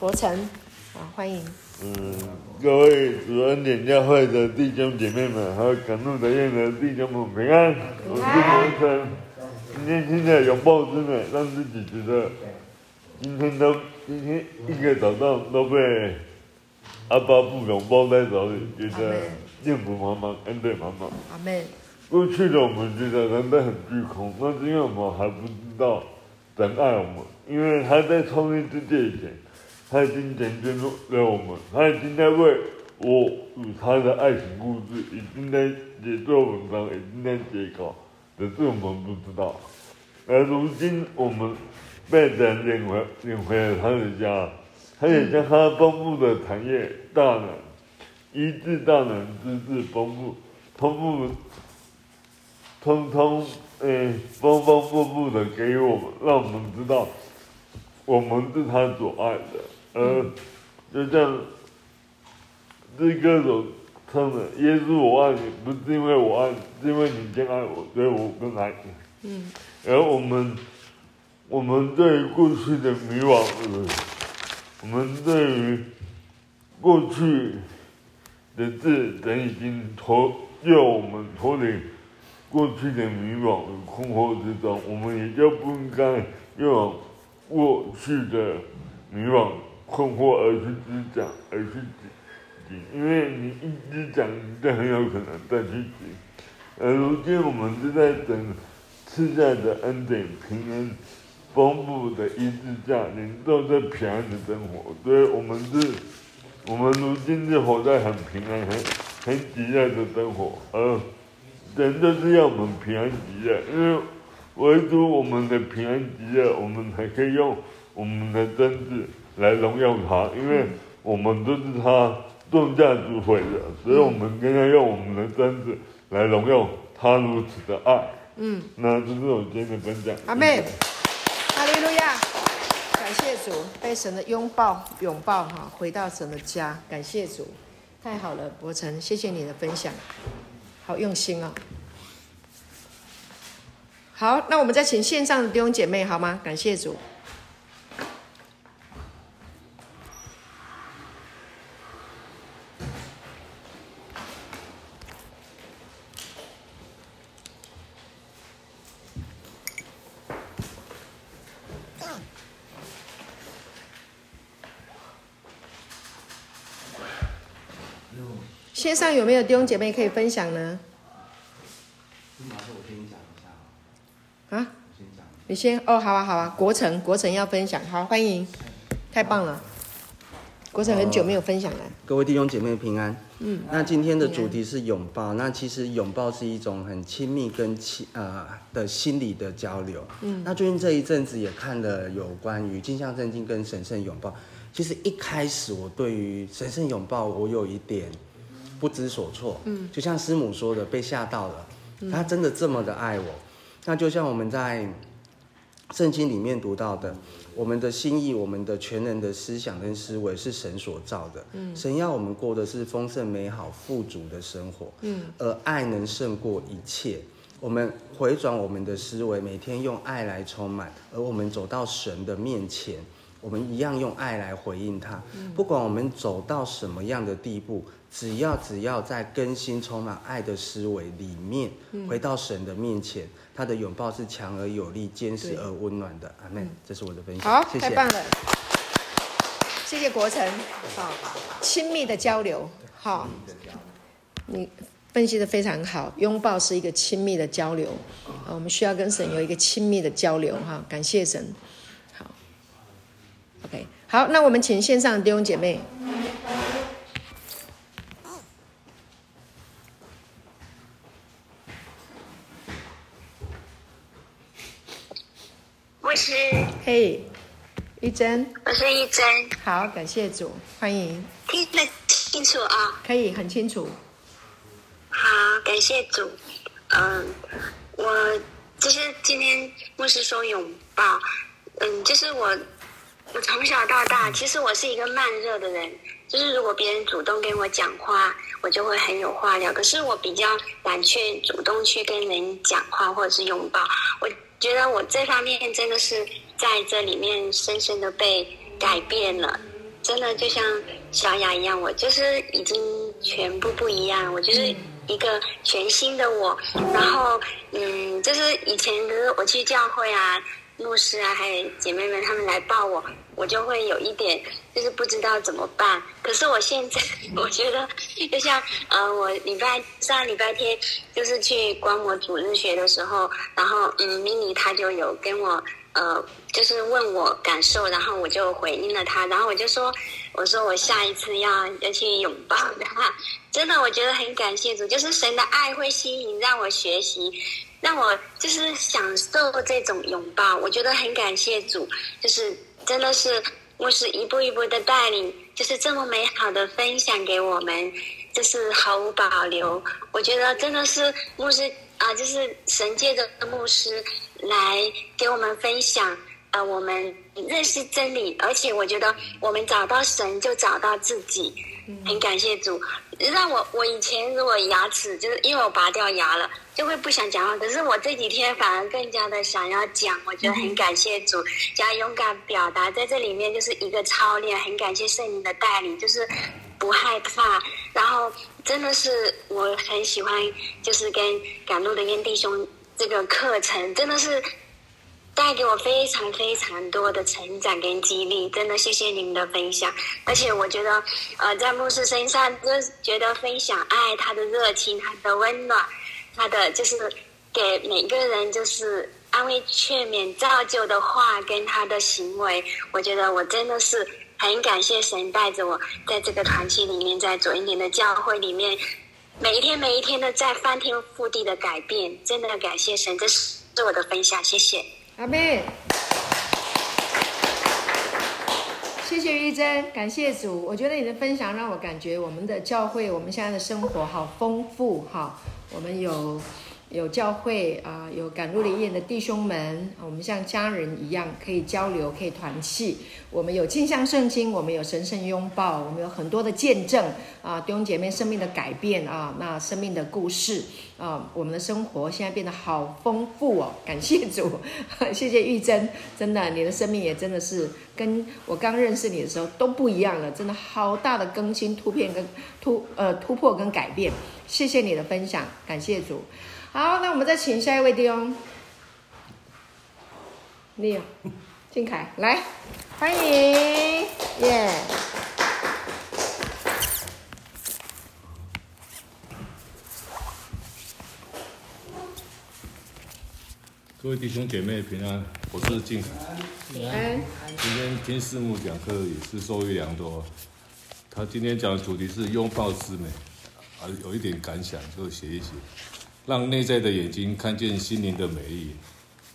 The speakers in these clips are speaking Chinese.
国成，啊，欢迎。嗯，各位主恩典教会的弟兄姐妹们，还有赶路的院的弟兄们平安。我是国成。今天听的拥抱之美，让自己觉得今天都今天一个早上都被阿爸父拥抱在手里，觉得幸福满满，恩典满满。阿门。过去的我们觉得人都很虚空，那是因为我们还不知道神爱我们，因为他在创立世界以前，他已经拣选了我们，他已经在为我与他的爱情故事，已经在写作文章，已经在写稿，只是我们不知道。而如今我们被神领回领回了他的家，他也将他丰富的产业大能、医治大能、资质丰富、丰富。通通，诶，丰丰富富的给我们，让我们知道，我们是他所爱的。而就像这歌手唱的：“耶稣，我爱你，不是因为我爱你，是因为你先爱我，所以我更爱你。”嗯。而我们，我们对于过去的迷惘，我们对于过去的事，神已经脱要我们脱离。过去的迷惘与困惑之中，我们也就不应该用过去的迷惘、困惑而去支讲，而去讲，因为你一直讲，你就很有可能再去讲。而如今我们是在等赐下的恩典、平安、丰富的医治下，领受这平安的生活。所以我们是，我们如今是活在很平安、很很喜乐的生活，而。人都是要我们平安喜乐，因为唯独我们的平安喜乐，我们才可以用我们的真挚来荣耀他，因为我们都是他重价赎回的，所以我们应该用我们的真子来荣耀他如此的爱。嗯，那这是我今天的分享。阿妹，哈利路亚，感谢主，被神的拥抱拥抱哈，回到神的家，感谢主，太好了，伯承，谢谢你的分享。好用心哦！好，那我们再请线上的弟兄姐妹好吗？感谢主。线上有没有弟兄姐妹可以分享呢？啊？你先哦，好啊，好啊。国成，国成要分享，好，欢迎，太棒了。国成很久没有分享了。各位弟兄姐妹平安。嗯。那今天的主题是拥抱。那其实拥抱是一种很亲密跟亲呃的心理的交流。嗯。那最近这一阵子也看了有关于镜像圣经跟神圣拥抱。其实一开始我对于神圣拥抱我有一点。不知所措，嗯，就像师母说的，被吓到了。他真的这么的爱我，那就像我们在圣经里面读到的，我们的心意，我们的全人的思想跟思维是神所造的，嗯，神要我们过的是丰盛美好富足的生活，嗯，而爱能胜过一切。我们回转我们的思维，每天用爱来充满，而我们走到神的面前。我们一样用爱来回应他，不管我们走到什么样的地步，只要只要在更新充满爱的思维里面，回到神的面前，他的拥抱是强而有力、坚实而温暖的。阿门。这是我的分享。好，谢谢。太棒了，谢谢国成。好，亲密的交流。好，你分析的非常好。拥抱是一个亲密的交流，啊我们需要跟神有一个亲密的交流。哈，感谢神。好 OK，好，那我们请线上的弟兄姐妹。我是嘿，一真。我是一真。好，感谢主，欢迎。听得清楚啊、哦？可以，很清楚。好，感谢主。嗯，我就是今天牧师说拥抱，嗯，就是我。我从小到大，其实我是一个慢热的人，就是如果别人主动跟我讲话，我就会很有话聊。可是我比较胆怯，主动去跟人讲话或者是拥抱。我觉得我这方面真的是在这里面深深的被改变了。真的就像小雅一样，我就是已经全部不一样，我就是一个全新的我。然后，嗯，就是以前比如我去教会啊，牧师啊，还有姐妹们他们来抱我，我就会有一点就是不知道怎么办。可是我现在 我觉得，就像呃，我礼拜上礼拜天就是去观摩主日学的时候，然后嗯，咪咪他就有跟我。呃，就是问我感受，然后我就回应了他，然后我就说，我说我下一次要要去拥抱他，真的，我觉得很感谢主，就是神的爱会吸引，让我学习，让我就是享受这种拥抱，我觉得很感谢主，就是真的是牧师一步一步的带领，就是这么美好的分享给我们，就是毫无保留，我觉得真的是牧师啊，就是神界的牧师。来给我们分享，呃，我们认识真理，而且我觉得我们找到神就找到自己，很感谢主。让我我以前如果牙齿就是因为我拔掉牙了，就会不想讲话，可是我这几天反而更加的想要讲，我觉得很感谢主，加勇敢表达，在这里面就是一个操练，很感谢圣灵的带领，就是不害怕，然后真的是我很喜欢，就是跟赶路的跟弟兄。这个课程真的是带给我非常非常多的成长跟激励，真的谢谢你们的分享。而且我觉得，呃，在牧师身上，就觉得分享爱，他的热情，他的温暖，他的就是给每个人就是安慰、劝勉、造就的话，跟他的行为，我觉得我真的是很感谢神带着我在这个团契里面，在左一点的教会里面。每一天，每一天的在翻天覆地的改变，真的感谢神，这是我的分享，谢谢。阿妹，谢谢玉珍，感谢主。我觉得你的分享让我感觉我们的教会，我们现在的生活好丰富哈。我们有。有教会啊、有赶路的医院的弟兄们，我们像家人一样可以交流，可以团契。我们有镜像圣经，我们有神圣拥抱，我们有很多的见证啊，弟兄姐妹生命的改变啊，那生命的故事啊，我们的生活现在变得好丰富哦，感谢主，谢谢玉珍，真的，你的生命也真的是跟我刚认识你的时候都不一样了，真的好大的更新、突变跟突呃突破跟改变，谢谢你的分享，感谢主。好，那我们再请下一位弟兄，你有，靖凯来，欢迎，耶、yeah！各位弟兄姐妹平安，我是靖凯。平安。今天听师母讲课也是受益良多，他今天讲的主题是拥抱之美，啊，有一点感想就写一写。让内在的眼睛看见心灵的美丽。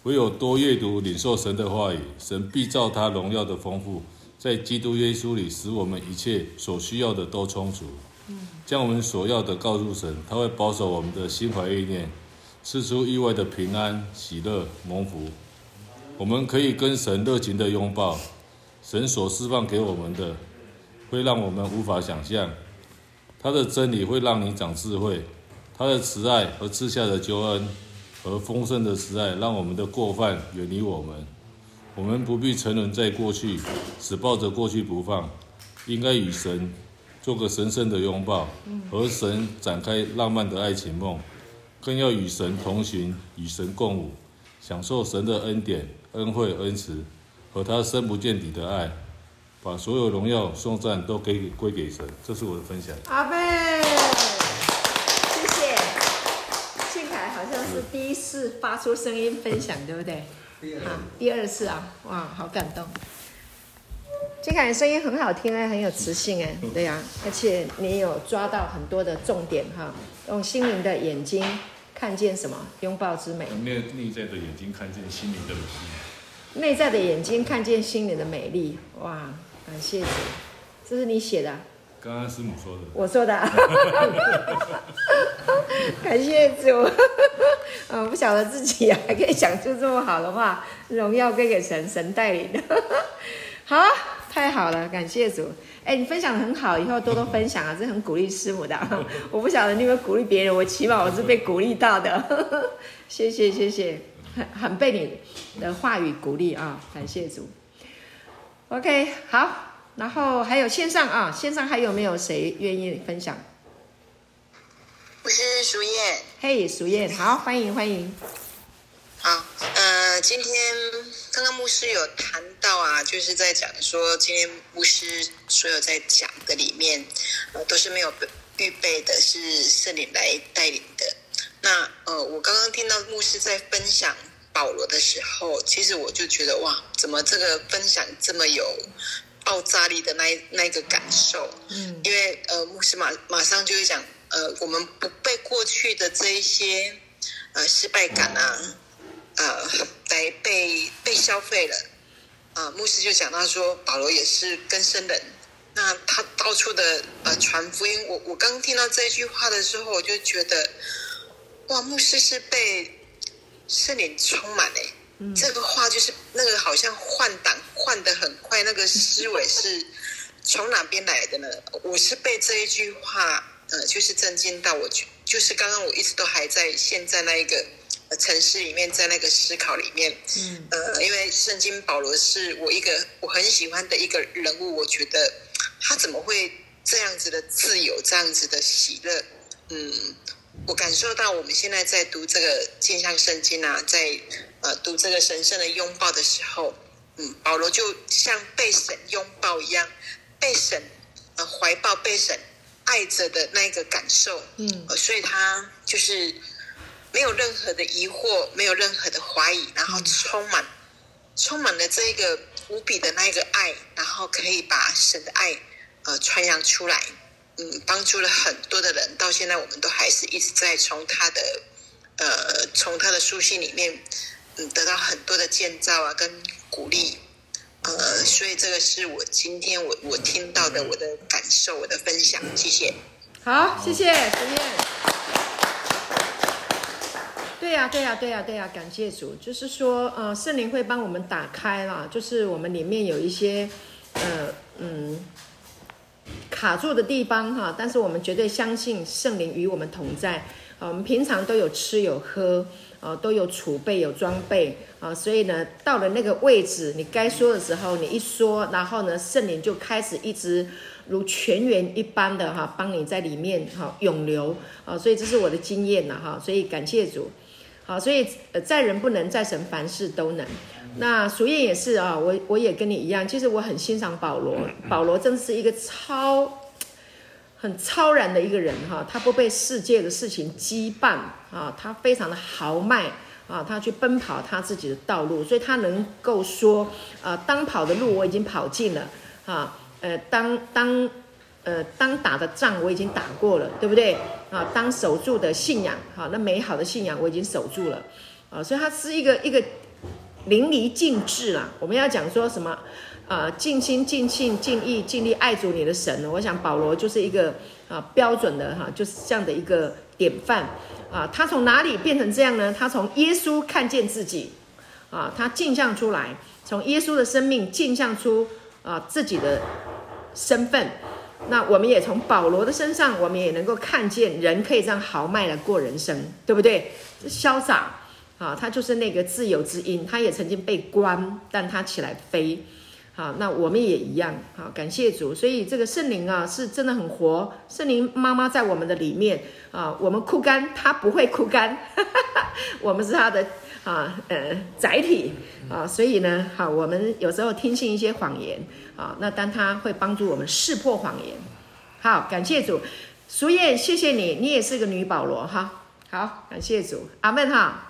唯有多阅读、领受神的话语，神必照他荣耀的丰富，在基督耶稣里，使我们一切所需要的都充足。将我们所要的告诉神，他会保守我们的心怀意念，赐出意外的平安、喜乐、蒙福。我们可以跟神热情的拥抱，神所释放给我们的，会让我们无法想象。他的真理会让你长智慧。他的慈爱和赐下的救恩和丰盛的慈爱，让我们的过犯远离我们。我们不必沉沦在过去，只抱着过去不放，应该与神做个神圣的拥抱，和神展开浪漫的爱情梦。更要与神同行，与神共舞，享受神的恩典、恩惠、恩慈和他深不见底的爱，把所有荣耀、颂赞都给归给神。这是我的分享。阿妹。是第一次发出声音分享，对不对？好，第二次啊，哇，好感动。靖凯声音很好听哎，很有磁性哎，对呀、啊，而且你有抓到很多的重点哈，用心灵的眼睛看见什么？拥抱之美。内内在的眼睛看见心灵的美丽。内在的眼睛看见心灵的美丽，哇，感谢主，这是你写的。刚刚师母说的，我说的，感谢主，嗯，不晓得自己还可以讲出这么好的话，荣耀归给神，神带领的，好，太好了，感谢主，哎，你分享的很好，以后多多分享啊，这很鼓励师母的，我不晓得你有没有鼓励别人，我起码我是被鼓励到的，谢谢谢谢，很很被你的话语鼓励啊，感谢主，OK，好。然后还有线上啊，线上还有没有谁愿意分享？我是淑燕。嘿，淑燕，好，欢迎欢迎。好，呃，今天刚刚牧师有谈到啊，就是在讲说，今天牧师所有在讲的里面，呃，都是没有预备的，是圣灵来带领的。那呃，我刚刚听到牧师在分享保罗的时候，其实我就觉得哇，怎么这个分享这么有爆炸力的那那个感受？嗯，因为呃，牧师马马上就会讲，呃，我们不被过去的这一些呃失败感啊。呃，来被被消费了，啊、呃，牧师就讲到说，保罗也是更生人，那他到处的呃传福音，我我刚听到这句话的时候，我就觉得，哇，牧师是被圣灵充满诶，嗯、这个话就是那个好像换挡换得很快，那个思维是 从哪边来的呢？我是被这一句话呃，就是震惊到我，就就是刚刚我一直都还在现在那一个。城市里面，在那个思考里面，嗯，呃，因为圣经保罗是我一个我很喜欢的一个人物，我觉得他怎么会这样子的自由，这样子的喜乐？嗯，我感受到我们现在在读这个镜像圣经啊，在呃读这个神圣的拥抱的时候，嗯，保罗就像被神拥抱一样，被神呃怀抱，被神爱着的那个感受，嗯，呃，所以他就是。没有任何的疑惑，没有任何的怀疑，然后充满，充满了这个无比的那个爱，然后可以把神的爱呃传扬出来，嗯，帮助了很多的人。到现在，我们都还是一直在从他的呃从他的书信里面嗯得到很多的建造啊跟鼓励，呃，所以这个是我今天我我听到的我的感受，我的分享，谢谢。好，谢谢淑燕。对呀、啊，对呀、啊，对呀、啊，对呀、感谢主。就是说，呃，圣灵会帮我们打开了，就是我们里面有一些，呃，嗯，卡住的地方哈。但是我们绝对相信圣灵与我们同在。啊，我们平常都有吃有喝，啊，都有储备有装备啊。所以呢，到了那个位置，你该说的时候，你一说，然后呢，圣灵就开始一直如泉源一般的哈，帮你在里面哈涌流啊。所以这是我的经验了哈。所以感谢主。好，所以呃，在人不能，在神凡事都能。那淑燕也是啊，我我也跟你一样，其实我很欣赏保罗，保罗真是一个超很超然的一个人哈，他不被世界的事情羁绊啊，他非常的豪迈啊，他去奔跑他自己的道路，所以他能够说啊，当跑的路我已经跑尽了啊，呃，当当。呃，当打的仗我已经打过了，对不对？啊，当守住的信仰，好，那美好的信仰我已经守住了，啊，所以他是一个一个淋漓尽致啦。我们要讲说什么？啊，尽心、尽性、尽意、尽力爱主你的神。我想保罗就是一个啊标准的哈，就是这样的一个典范啊。他从哪里变成这样呢？他从耶稣看见自己啊，他镜像出来，从耶稣的生命镜像出啊自己的身份。那我们也从保罗的身上，我们也能够看见人可以这样豪迈的过人生，对不对？潇洒啊，他就是那个自由之鹰，他也曾经被关，但他起来飞。好，那我们也一样。好，感谢主。所以这个圣灵啊，是真的很活。圣灵妈妈在我们的里面啊，我们枯干，他不会枯干。我们是他的啊，呃，载体啊。所以呢，好，我们有时候听信一些谎言。啊，那但他会帮助我们识破谎言。好，感谢主，淑燕，谢谢你，你也是个女保罗哈。好，感谢主，阿门哈。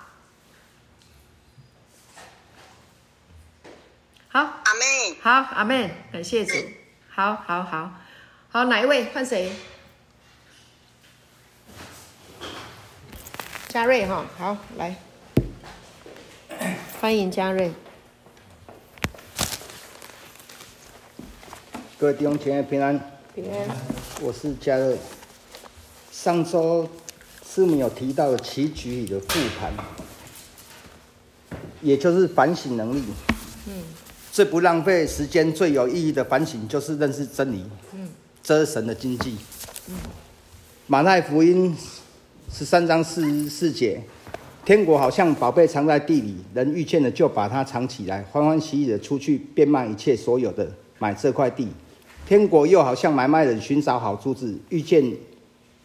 好，阿妹。好，阿妹，感谢主。好好好，好，哪一位换谁？嘉瑞哈，好，来，欢迎嘉瑞。各位弟兄姐妹平安，平安。我是嘉瑞。上周师母有提到的棋局里的复盘，也就是反省能力。嗯。最不浪费时间、最有意义的反省，就是认识真理。嗯。这是神的经济。嗯。马太福音十三章四十四节，天国好像宝贝藏在地里，人遇见了就把它藏起来，欢欢喜喜的出去变卖一切所有的，买这块地。天国又好像买卖人寻找好珠子，遇见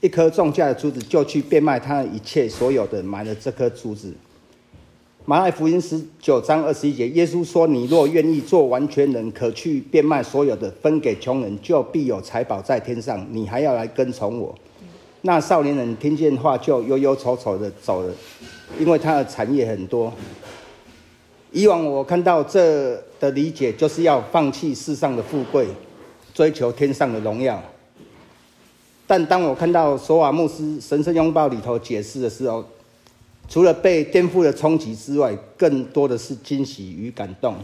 一颗重价的珠子，就去变卖他一切所有的，买了这颗珠子。马太福音十九章二十一节，耶稣说：“你若愿意做完全人，可去变卖所有的，分给穷人，就必有财宝在天上。你还要来跟从我。”那少年人听见话，就忧忧愁愁的走了，因为他的产业很多。以往我看到这的理解，就是要放弃世上的富贵，追求天上的荣耀。但当我看到索瓦牧师神圣拥抱里头解释的时候，除了被颠覆的冲击之外，更多的是惊喜与感动。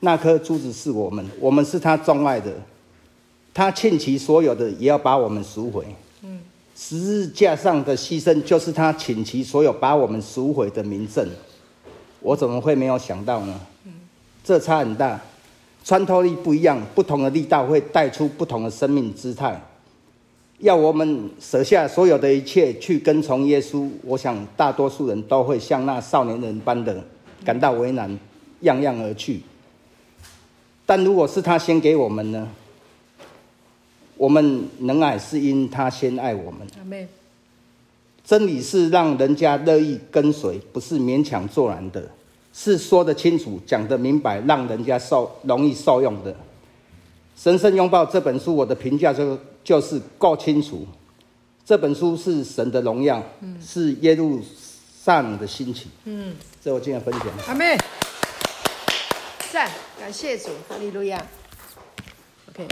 那颗珠子是我们，我们是他钟爱的，他倾其所有的也要把我们赎回。十字架上的牺牲就是他倾其所有把我们赎回的明证。我怎么会没有想到呢？这差很大，穿透力不一样，不同的力道会带出不同的生命姿态。要我们舍下所有的一切去跟从耶稣，我想大多数人都会像那少年人般的感到为难，样样而去。但如果是他先给我们呢？我们能爱是因他先爱我们。真理是让人家乐意跟随，不是勉强做难的，是说得清楚、讲得明白，让人家受容易受用的。神圣拥抱这本书，我的评价就就是够清楚。这本书是神的荣耀，是耶路撒冷的兴起。嗯，这我今天分享。阿妹，赞，感谢主，哈利路亚。OK，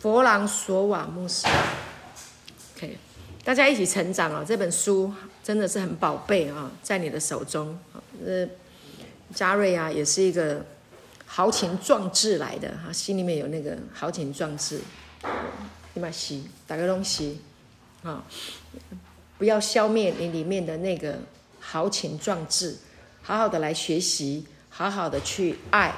弗朗索瓦牧师。OK，大家一起成长啊！这本书真的是很宝贝啊，在你的手中。呃，嘉瑞啊，也是一个。豪情壮志来的哈，心里面有那个豪情壮志，你把吸，打个东西，啊，不要消灭你里面的那个豪情壮志，好好的来学习，好好的去爱，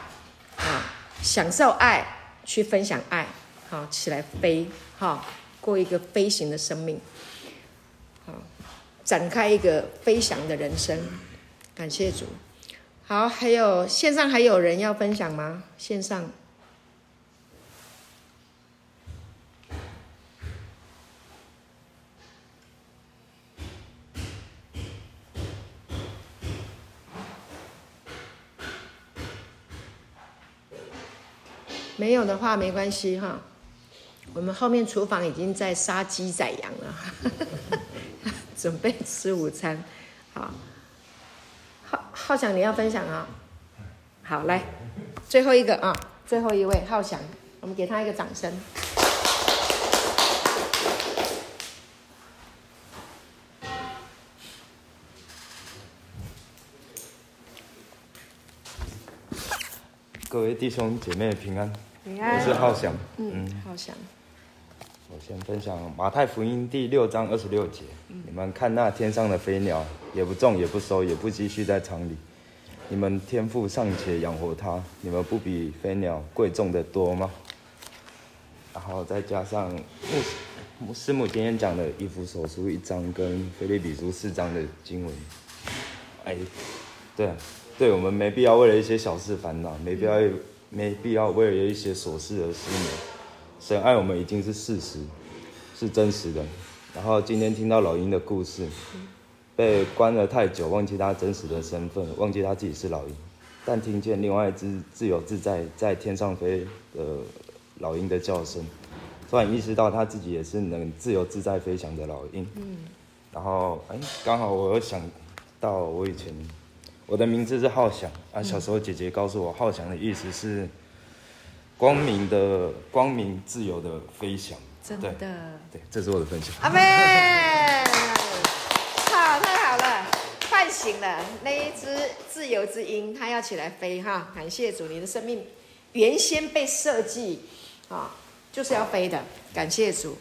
啊，享受爱，去分享爱，好，起来飞，哈，过一个飞行的生命，好，展开一个飞翔的人生，感谢主。好，还有线上还有人要分享吗？线上没有的话没关系哈，我们后面厨房已经在杀鸡宰羊了，准备吃午餐，好。浩翔，你要分享啊？好，来，最后一个啊，最后一位浩翔，我们给他一个掌声。各位弟兄姐妹平安，平安，我是浩翔，嗯，嗯，浩翔。我先分享马太福音第六章二十六节，嗯，你们看那天上的飞鸟，也不种也不收也不积蓄在仓里，你们天赋尚且养活它，你们不比飞鸟贵重的多吗？然后再加上牧师母今天讲的以弗所书一章跟腓利比书四章的经文，哎，对，对我们没必要为了一些小事烦恼，没必要没必要为了一些琐事而失眠。神爱我们已经是事实，是真实的。然后今天听到老鹰的故事，被关了太久，忘记他真实的身份，忘记他自己是老鹰。但听见另外一只自由自在在天上飞的老鹰的叫声，突然意识到他自己也是能自由自在飞翔的老鹰。然后哎，刚好我又想到我以前，我的名字是浩翔啊。小时候姐姐告诉我，浩翔的意思是。光明的、光明自由的飞翔，真的，对，这是我的分享。阿们，好，太好了，唤醒了那一只自由之鹰，它要起来飞哈！感谢主，你的生命原先被设计啊，就是要飞的。感谢主，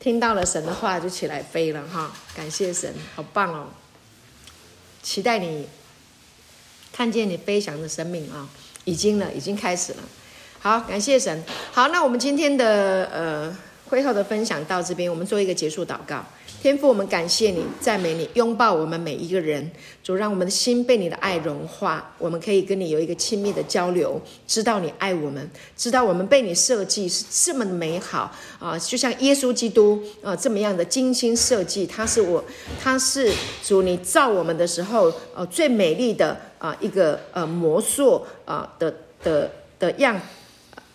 听到了神的话就起来飞了哈！感谢神，好棒哦！期待你看见你飞翔的生命啊！已经了，已经开始了。好，感谢神。好，那我们今天的呃会后的分享到这边，我们做一个结束祷告。天父，我们感谢你，赞美你，拥抱我们每一个人。主，让我们的心被你的爱融化，我们可以跟你有一个亲密的交流，知道你爱我们，知道我们被你设计是这么的美好啊！就像耶稣基督啊这么样的精心设计，他是我，他是主，你造我们的时候，呃、最美丽的啊一个呃模塑啊的的的样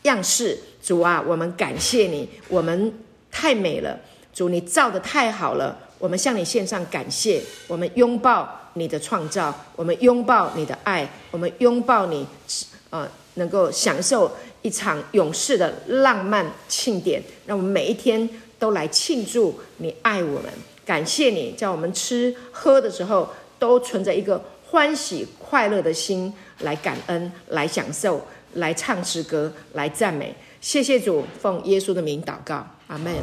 样式。主啊，我们感谢你，我们太美了。主，你造的太好了，我们向你献上感谢。我们拥抱你的创造，我们拥抱你的爱，我们拥抱你，呃，能够享受一场永世的浪漫庆典。让我们每一天都来庆祝你爱我们，感谢你，叫我们吃喝的时候都存着一个欢喜快乐的心来感恩、来享受、来唱诗歌、来赞美。谢谢主，奉耶稣的名祷告，阿门。